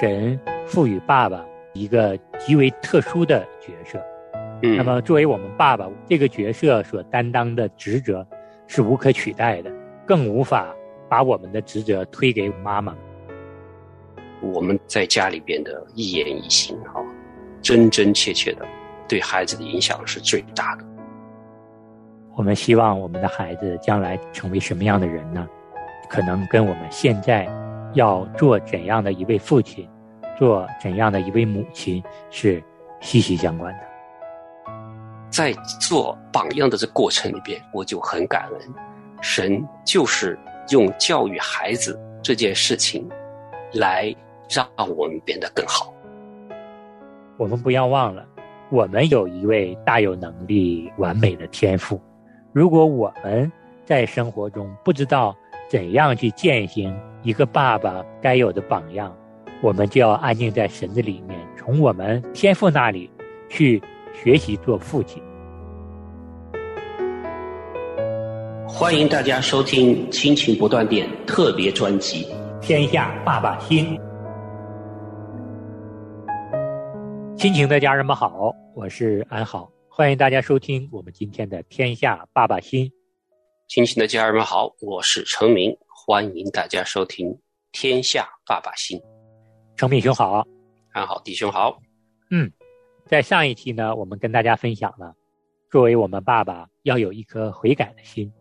神赋予爸爸一个极为特殊的角色。嗯，那么，作为我们爸爸这个角色所担当的职责是无可取代的，更无法把我们的职责推给妈妈。我们在家里边的一言一行，哈，真真切切的对孩子的影响是最大的。我们希望我们的孩子将来成为什么样的人呢？可能跟我们现在要做怎样的一位父亲，做怎样的一位母亲是息息相关的。在做榜样的这过程里边，我就很感恩，神就是用教育孩子这件事情，来让我们变得更好。我们不要忘了，我们有一位大有能力、完美的天赋。如果我们在生活中不知道怎样去践行一个爸爸该有的榜样，我们就要安静在神的里面，从我们天父那里去。学习做父亲。欢迎大家收听《亲情不断电》特别专辑《天下爸爸心》。亲情的家人们好，我是安好，欢迎大家收听我们今天的《天下爸爸心》。亲情的家人们好，我是程明，欢迎大家收听《天下爸爸心》。程明兄好，安好弟兄好，嗯。在上一期呢，我们跟大家分享了，作为我们爸爸要有一颗悔改的心，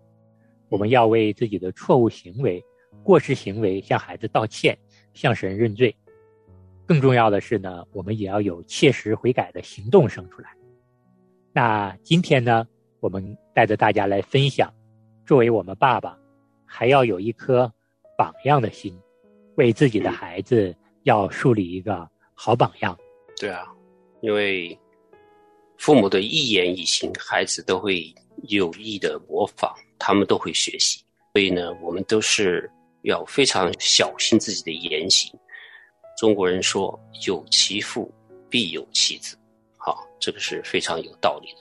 我们要为自己的错误行为、过失行为向孩子道歉，向神认罪。更重要的是呢，我们也要有切实悔改的行动生出来。那今天呢，我们带着大家来分享，作为我们爸爸，还要有一颗榜样的心，为自己的孩子要树立一个好榜样。对啊。因为父母的一言一行，孩子都会有意的模仿，他们都会学习。所以呢，我们都是要非常小心自己的言行。中国人说“有其父，必有其子”，好，这个是非常有道理的。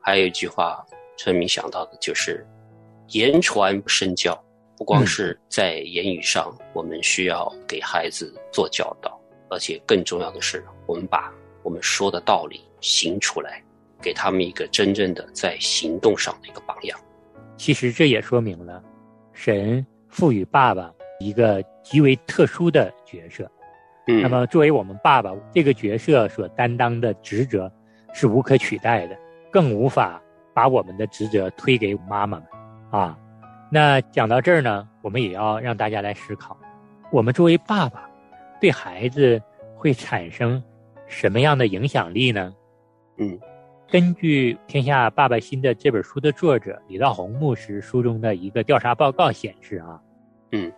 还有一句话，村民想到的就是“言传身教”，不光是在言语上，我们需要给孩子做教导，而且更重要的是，我们把。我们说的道理行出来，给他们一个真正的在行动上的一个榜样。其实这也说明了，神赋予爸爸一个极为特殊的角色。嗯，那么作为我们爸爸这个角色所担当的职责是无可取代的，更无法把我们的职责推给妈妈们啊。那讲到这儿呢，我们也要让大家来思考：我们作为爸爸，对孩子会产生。什么样的影响力呢？嗯，根据《天下爸爸心》的这本书的作者李道红牧师书中的一个调查报告显示啊，嗯，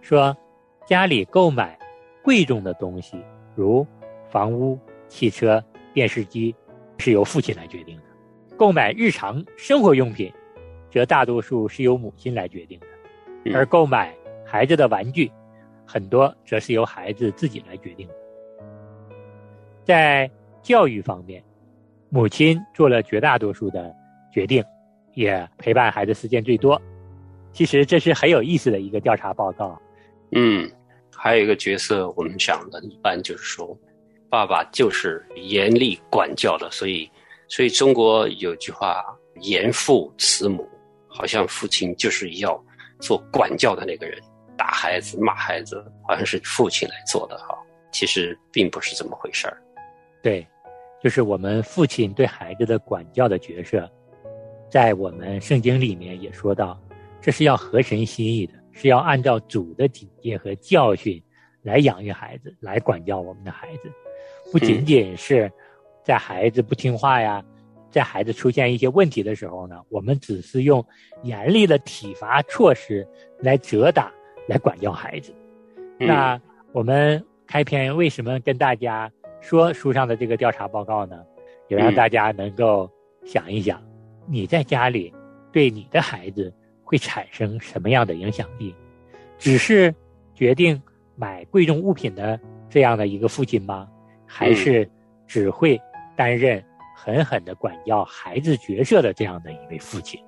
说家里购买贵重的东西，如房屋、汽车、电视机，是由父亲来决定的；购买日常生活用品，则大多数是由母亲来决定的；而购买孩子的玩具，很多则是由孩子自己来决定的。在教育方面，母亲做了绝大多数的决定，也陪伴孩子时间最多。其实这是很有意思的一个调查报告。嗯，还有一个角色，我们想的一般就是说，爸爸就是严厉管教的，所以，所以中国有句话“严父慈母”，好像父亲就是要做管教的那个人，打孩子、骂孩子，好像是父亲来做的哈。其实并不是这么回事儿。对，就是我们父亲对孩子的管教的角色，在我们圣经里面也说到，这是要合神心意的，是要按照主的警戒和教训来养育孩子，来管教我们的孩子，不仅仅是在孩子不听话呀，在孩子出现一些问题的时候呢，我们只是用严厉的体罚措施来责打、来管教孩子。那我们开篇为什么跟大家？说书上的这个调查报告呢，也让大家能够想一想，你在家里对你的孩子会产生什么样的影响力？只是决定买贵重物品的这样的一个父亲吗？还是只会担任狠狠的管教孩子角色的这样的一位父亲？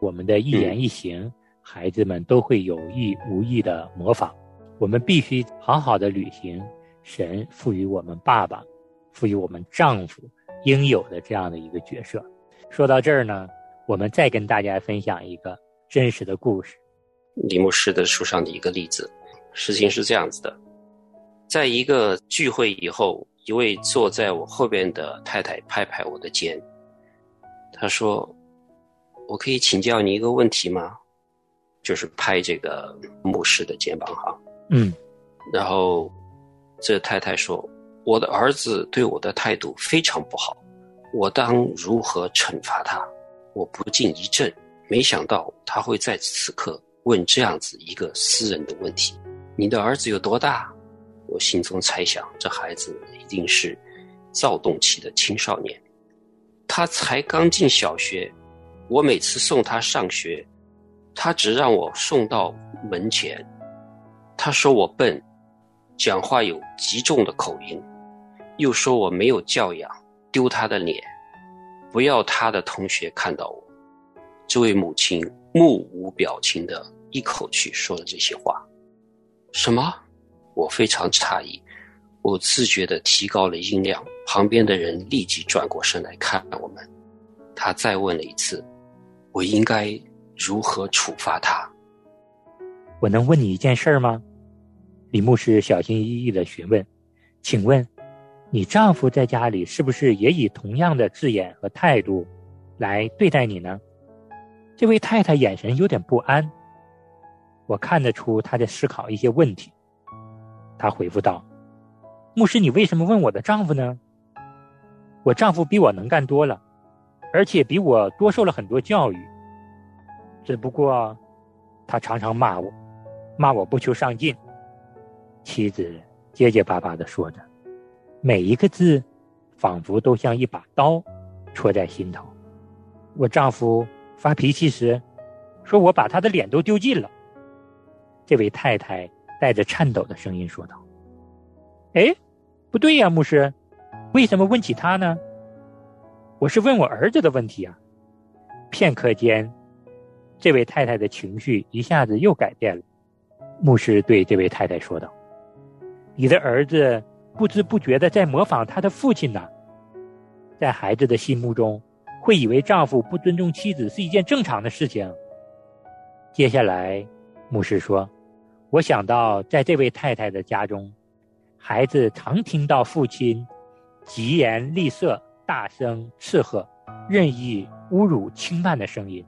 我们的一言一行，孩子们都会有意无意的模仿。我们必须好好的履行。神赋予我们爸爸、赋予我们丈夫应有的这样的一个角色。说到这儿呢，我们再跟大家分享一个真实的故事。李牧师的书上的一个例子，事情是这样子的：在一个聚会以后，一位坐在我后边的太太拍拍我的肩，她说：“我可以请教你一个问题吗？”就是拍这个牧师的肩膀哈。嗯，然后这太太说：“我的儿子对我的态度非常不好，我当如何惩罚他？”我不禁一震，没想到他会在此刻。问这样子一个私人的问题：“你的儿子有多大？”我心中猜想，这孩子一定是躁动期的青少年。他才刚进小学，我每次送他上学，他只让我送到门前。他说我笨，讲话有极重的口音，又说我没有教养，丢他的脸，不要他的同学看到我。这位母亲目无表情的。一口气说了这些话，什么？我非常诧异，我自觉的提高了音量，旁边的人立即转过身来看我们。他再问了一次：“我应该如何处罚他？”我能问你一件事儿吗？李牧师小心翼翼的询问：“请问，你丈夫在家里是不是也以同样的字眼和态度来对待你呢？”这位太太眼神有点不安。我看得出她在思考一些问题。他回复道：“牧师，你为什么问我的丈夫呢？我丈夫比我能干多了，而且比我多受了很多教育。只不过，他常常骂我，骂我不求上进。”妻子结结巴巴的说着，每一个字，仿佛都像一把刀，戳在心头。我丈夫发脾气时，说我把他的脸都丢尽了。这位太太带着颤抖的声音说道：“哎，不对呀，牧师，为什么问起他呢？我是问我儿子的问题啊。”片刻间，这位太太的情绪一下子又改变了。牧师对这位太太说道：“你的儿子不知不觉的在模仿他的父亲呢，在孩子的心目中，会以为丈夫不尊重妻子是一件正常的事情。”接下来，牧师说。我想到，在这位太太的家中，孩子常听到父亲疾言厉色、大声斥喝、任意侮辱、轻慢的声音，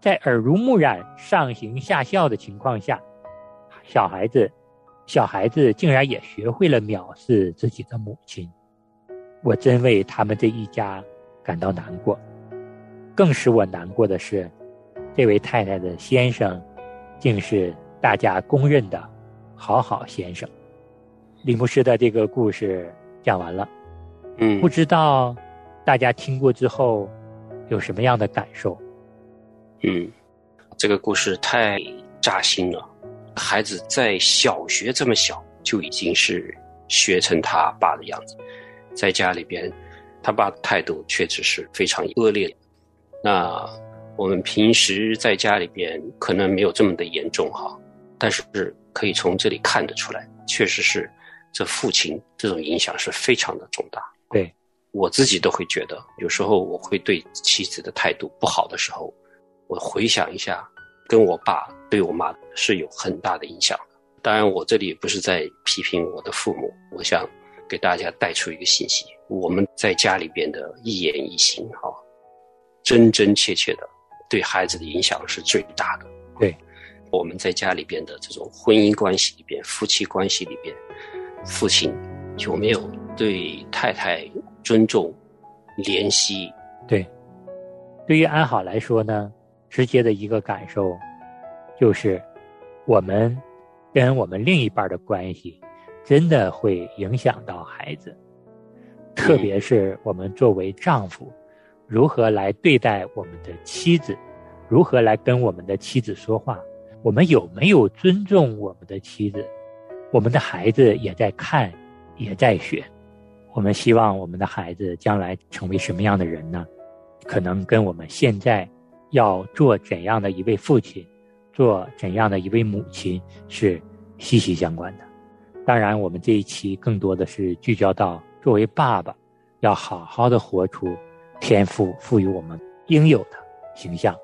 在耳濡目染、上行下效的情况下，小孩子，小孩子竟然也学会了藐视自己的母亲。我真为他们这一家感到难过。更使我难过的是，这位太太的先生，竟是。大家公认的好好先生，李牧师的这个故事讲完了。嗯，不知道大家听过之后有什么样的感受？嗯，这个故事太扎心了。孩子在小学这么小就已经是学成他爸的样子，在家里边，他爸态度确实是非常恶劣。那我们平时在家里边可能没有这么的严重哈。但是可以从这里看得出来，确实是这父亲这种影响是非常的重大。对我自己都会觉得，有时候我会对妻子的态度不好的时候，我回想一下，跟我爸对我妈是有很大的影响。当然，我这里不是在批评我的父母，我想给大家带出一个信息：我们在家里边的一言一行，哈，真真切切的对孩子的影响是最大的。对。我们在家里边的这种婚姻关系里边、夫妻关系里边，父亲有没有对太太尊重、怜惜？对，对于安好来说呢，直接的一个感受就是，我们跟我们另一半的关系，真的会影响到孩子，特别是我们作为丈夫，如何来对待我们的妻子，如何来跟我们的妻子说话。我们有没有尊重我们的妻子？我们的孩子也在看，也在学。我们希望我们的孩子将来成为什么样的人呢？可能跟我们现在要做怎样的一位父亲，做怎样的一位母亲是息息相关的。当然，我们这一期更多的是聚焦到作为爸爸，要好好的活出天赋赋予我们应有的形象，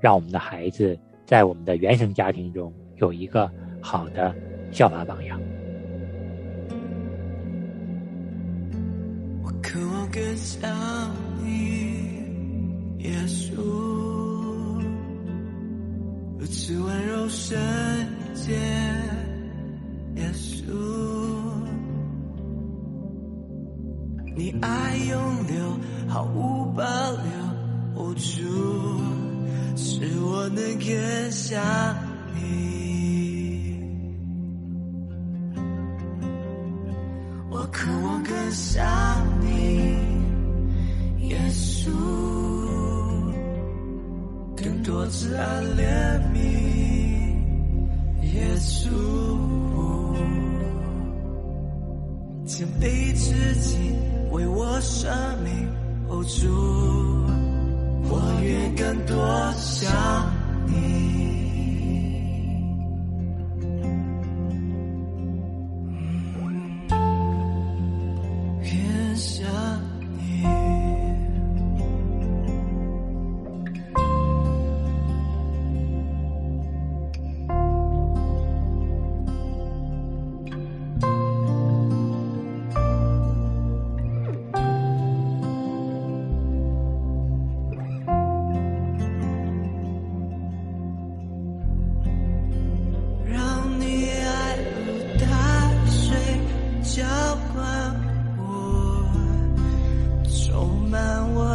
让我们的孩子在我们的原生家庭中有一个好的效法榜样。我渴望更像你，耶稣，如此温柔圣洁，耶稣，你爱永留，毫无保留，哦主，使我能更像你。我渴望更像你，耶稣，更多慈爱怜悯，耶稣，谦卑自己为我生命，哦主，我愿更多想你。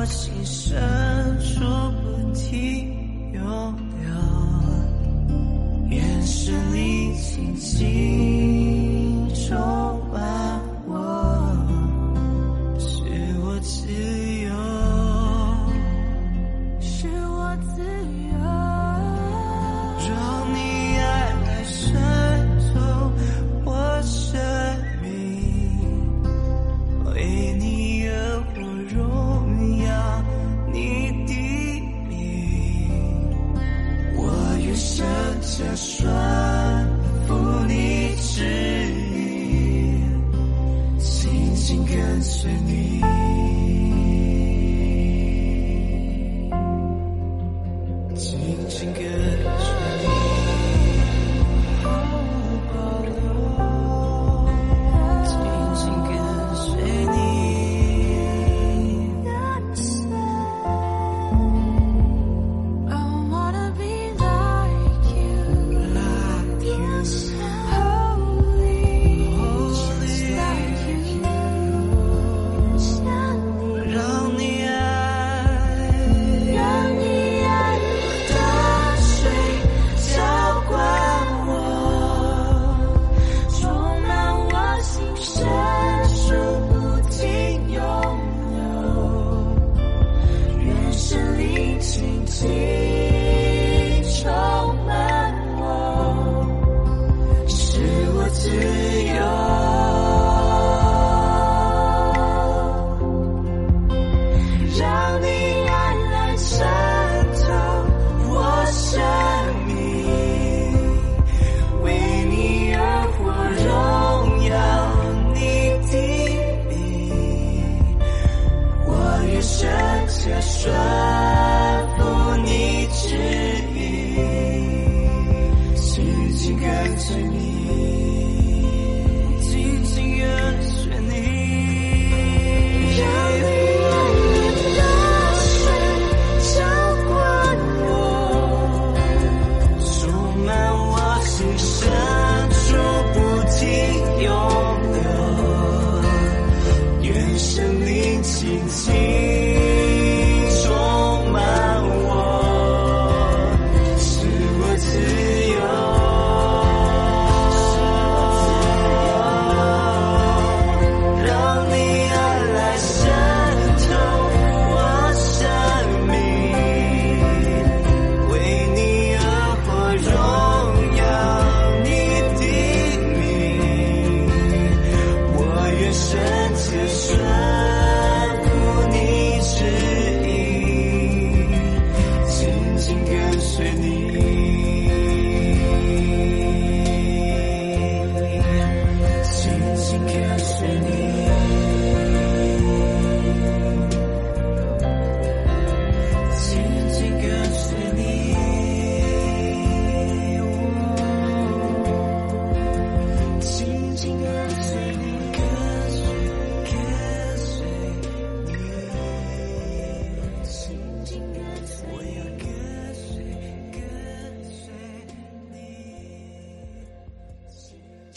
心深处不停拥有。眼是你清晰。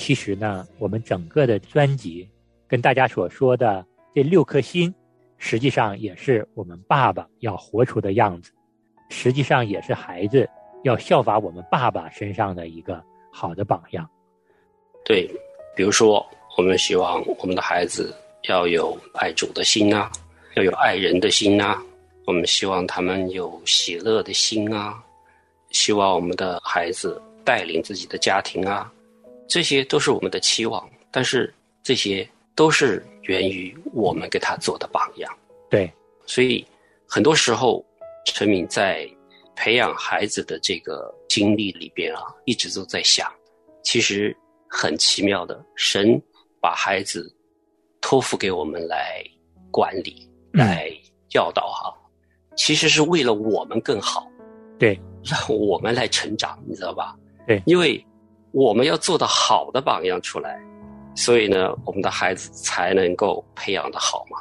其实呢，我们整个的专辑跟大家所说的这六颗心，实际上也是我们爸爸要活出的样子，实际上也是孩子要效法我们爸爸身上的一个好的榜样。对，比如说，我们希望我们的孩子要有爱主的心啊，要有爱人的心啊，我们希望他们有喜乐的心啊，希望我们的孩子带领自己的家庭啊。这些都是我们的期望，但是这些都是源于我们给他做的榜样。对，所以很多时候，陈敏在培养孩子的这个经历里边啊，一直都在想，其实很奇妙的，神把孩子托付给我们来管理、来教导哈，其实是为了我们更好，对，让我们来成长，你知道吧？对，因为。我们要做的好的榜样出来，所以呢，我们的孩子才能够培养的好嘛。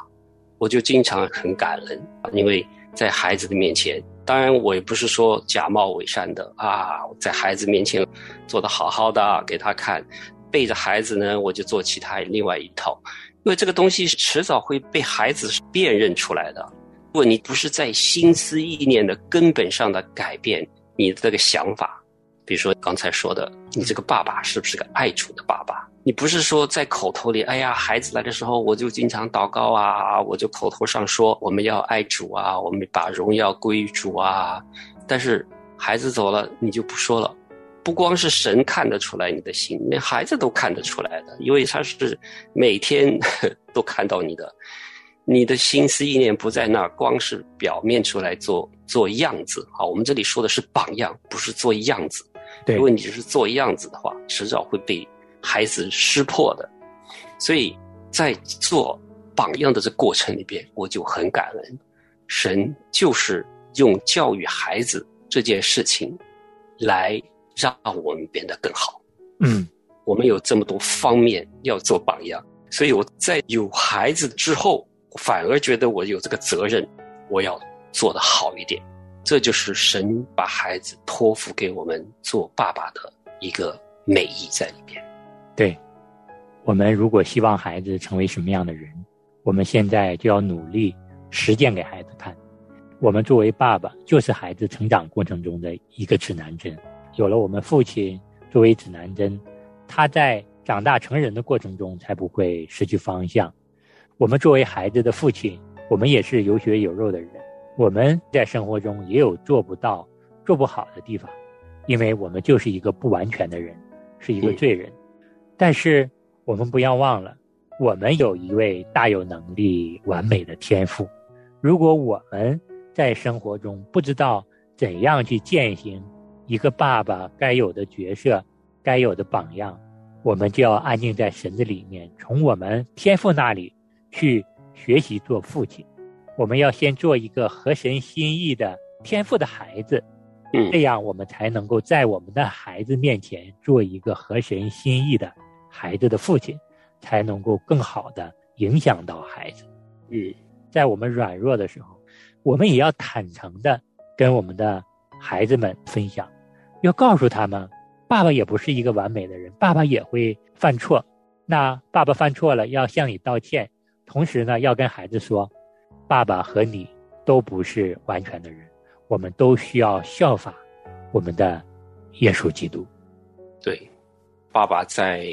我就经常很感恩，因为在孩子的面前，当然我也不是说假冒伪善的啊，在孩子面前做的好好的给他看，背着孩子呢，我就做其他另外一套，因为这个东西迟早会被孩子辨认出来的。如果你不是在心思意念的根本上的改变你的这个想法。比如说刚才说的，你这个爸爸是不是个爱主的爸爸？你不是说在口头里，哎呀，孩子来的时候我就经常祷告啊，我就口头上说我们要爱主啊，我们把荣耀归于主啊。但是孩子走了，你就不说了。不光是神看得出来你的心，连孩子都看得出来的，因为他是每天 都看到你的，你的心思意念不在那儿，光是表面出来做做样子啊。我们这里说的是榜样，不是做样子。如果你只是做样子的话，迟早会被孩子识破的。所以在做榜样的这过程里边，我就很感恩，神就是用教育孩子这件事情，来让我们变得更好。嗯，我们有这么多方面要做榜样，所以我在有孩子之后，反而觉得我有这个责任，我要做得好一点。这就是神把孩子托付给我们做爸爸的一个美意在里边。对，我们如果希望孩子成为什么样的人，我们现在就要努力实践给孩子看。我们作为爸爸，就是孩子成长过程中的一个指南针。有了我们父亲作为指南针，他在长大成人的过程中才不会失去方向。我们作为孩子的父亲，我们也是有血有肉的人。我们在生活中也有做不到、做不好的地方，因为我们就是一个不完全的人，是一个罪人。但是我们不要忘了，我们有一位大有能力、完美的天赋。如果我们在生活中不知道怎样去践行一个爸爸该有的角色、该有的榜样，我们就要安静在神的里面，从我们天赋那里去学习做父亲。我们要先做一个合神心意的天赋的孩子，嗯，这样我们才能够在我们的孩子面前做一个合神心意的孩子的父亲，才能够更好的影响到孩子。嗯，在我们软弱的时候，我们也要坦诚的跟我们的孩子们分享，要告诉他们，爸爸也不是一个完美的人，爸爸也会犯错。那爸爸犯错了，要向你道歉，同时呢，要跟孩子说。爸爸和你都不是完全的人，我们都需要效法我们的耶稣基督。对，爸爸在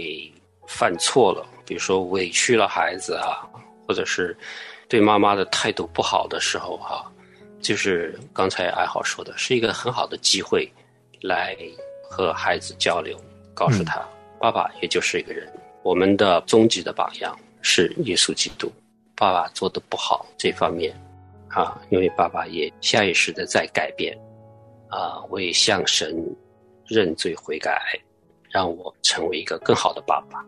犯错了，比如说委屈了孩子啊，或者是对妈妈的态度不好的时候哈，就是刚才爱好说的，是一个很好的机会来和孩子交流，告诉他，爸爸也就是一个人，我们的终极的榜样是耶稣基督。爸爸做的不好这方面，啊，因为爸爸也下意识的在改变，啊，我也向神认罪悔改，让我成为一个更好的爸爸。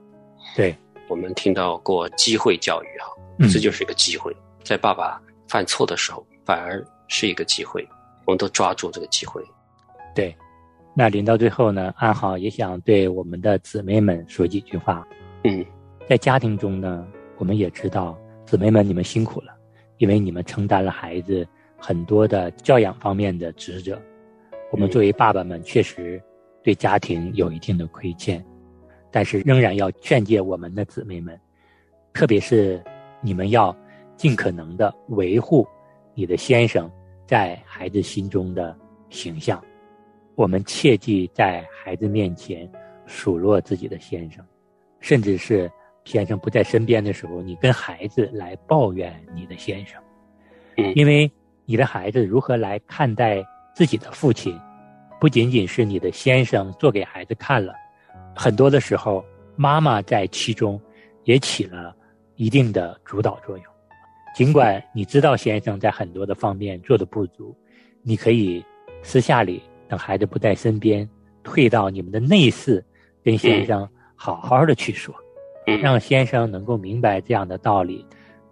对，我们听到过机会教育哈，这就是一个机会，在爸爸犯错的时候，反而是一个机会，我们都抓住这个机会。对，那临到最后呢，安好也想对我们的姊妹们说几句话。嗯，在家庭中呢，我们也知道。姊妹们，你们辛苦了，因为你们承担了孩子很多的教养方面的职责。我们作为爸爸们，确实对家庭有一定的亏欠，但是仍然要劝诫我们的姊妹们，特别是你们要尽可能的维护你的先生在孩子心中的形象。我们切记在孩子面前数落自己的先生，甚至是先生不在身边的时候，你跟孩子来抱怨你的先生，因为你的孩子如何来看待自己的父亲，不仅仅是你的先生做给孩子看了，很多的时候妈妈在其中也起了一定的主导作用。尽管你知道先生在很多的方面做的不足，你可以私下里。等孩子不在身边，退到你们的内室，跟先生好好的去说，让先生能够明白这样的道理，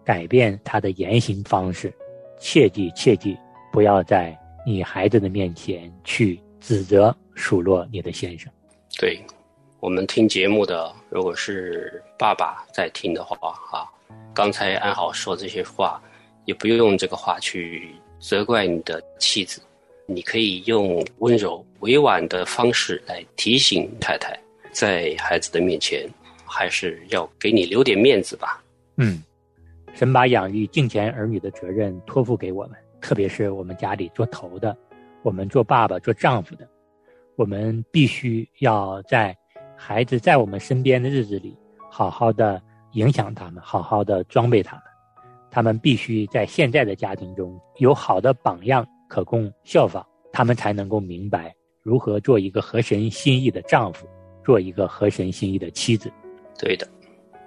改变他的言行方式。切记切记，不要在你孩子的面前去指责数落你的先生。对，我们听节目的，如果是爸爸在听的话，啊，刚才安好说这些话，也不用这个话去责怪你的妻子。你可以用温柔委婉的方式来提醒太太，在孩子的面前，还是要给你留点面子吧。嗯，神把养育敬虔儿女的责任托付给我们，特别是我们家里做头的，我们做爸爸、做丈夫的，我们必须要在孩子在我们身边的日子里，好好的影响他们，好好的装备他们。他们必须在现在的家庭中有好的榜样。可供效仿，他们才能够明白如何做一个合神心意的丈夫，做一个合神心意的妻子。对的，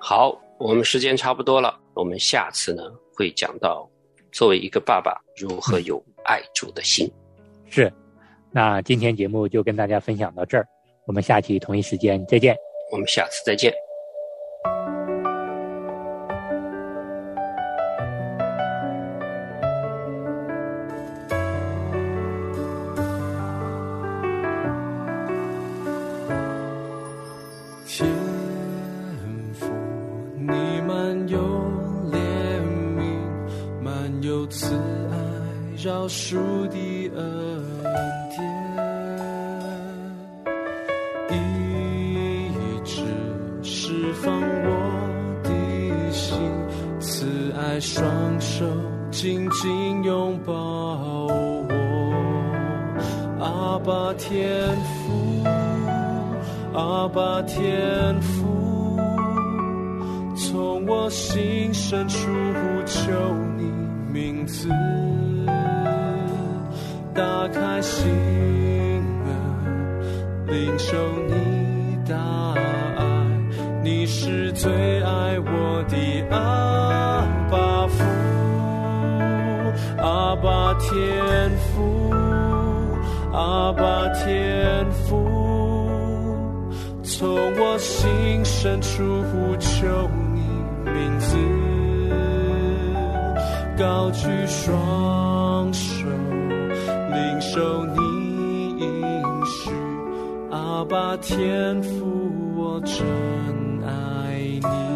好，我们时间差不多了，我们下次呢会讲到作为一个爸爸如何有爱主的心。是，那今天节目就跟大家分享到这儿，我们下期同一时间再见。我们下次再见。慈爱饶恕的恩典，一直释放我的心，慈爱双手紧紧拥抱我，阿爸天父，阿爸天父，从我心深处求。子，打开心门，领受你大爱。你是最爱我的阿爸父，阿爸天父，阿爸天父，从我心深处呼求你名字。高举双手，领受你应许，阿爸天父，我真。爱你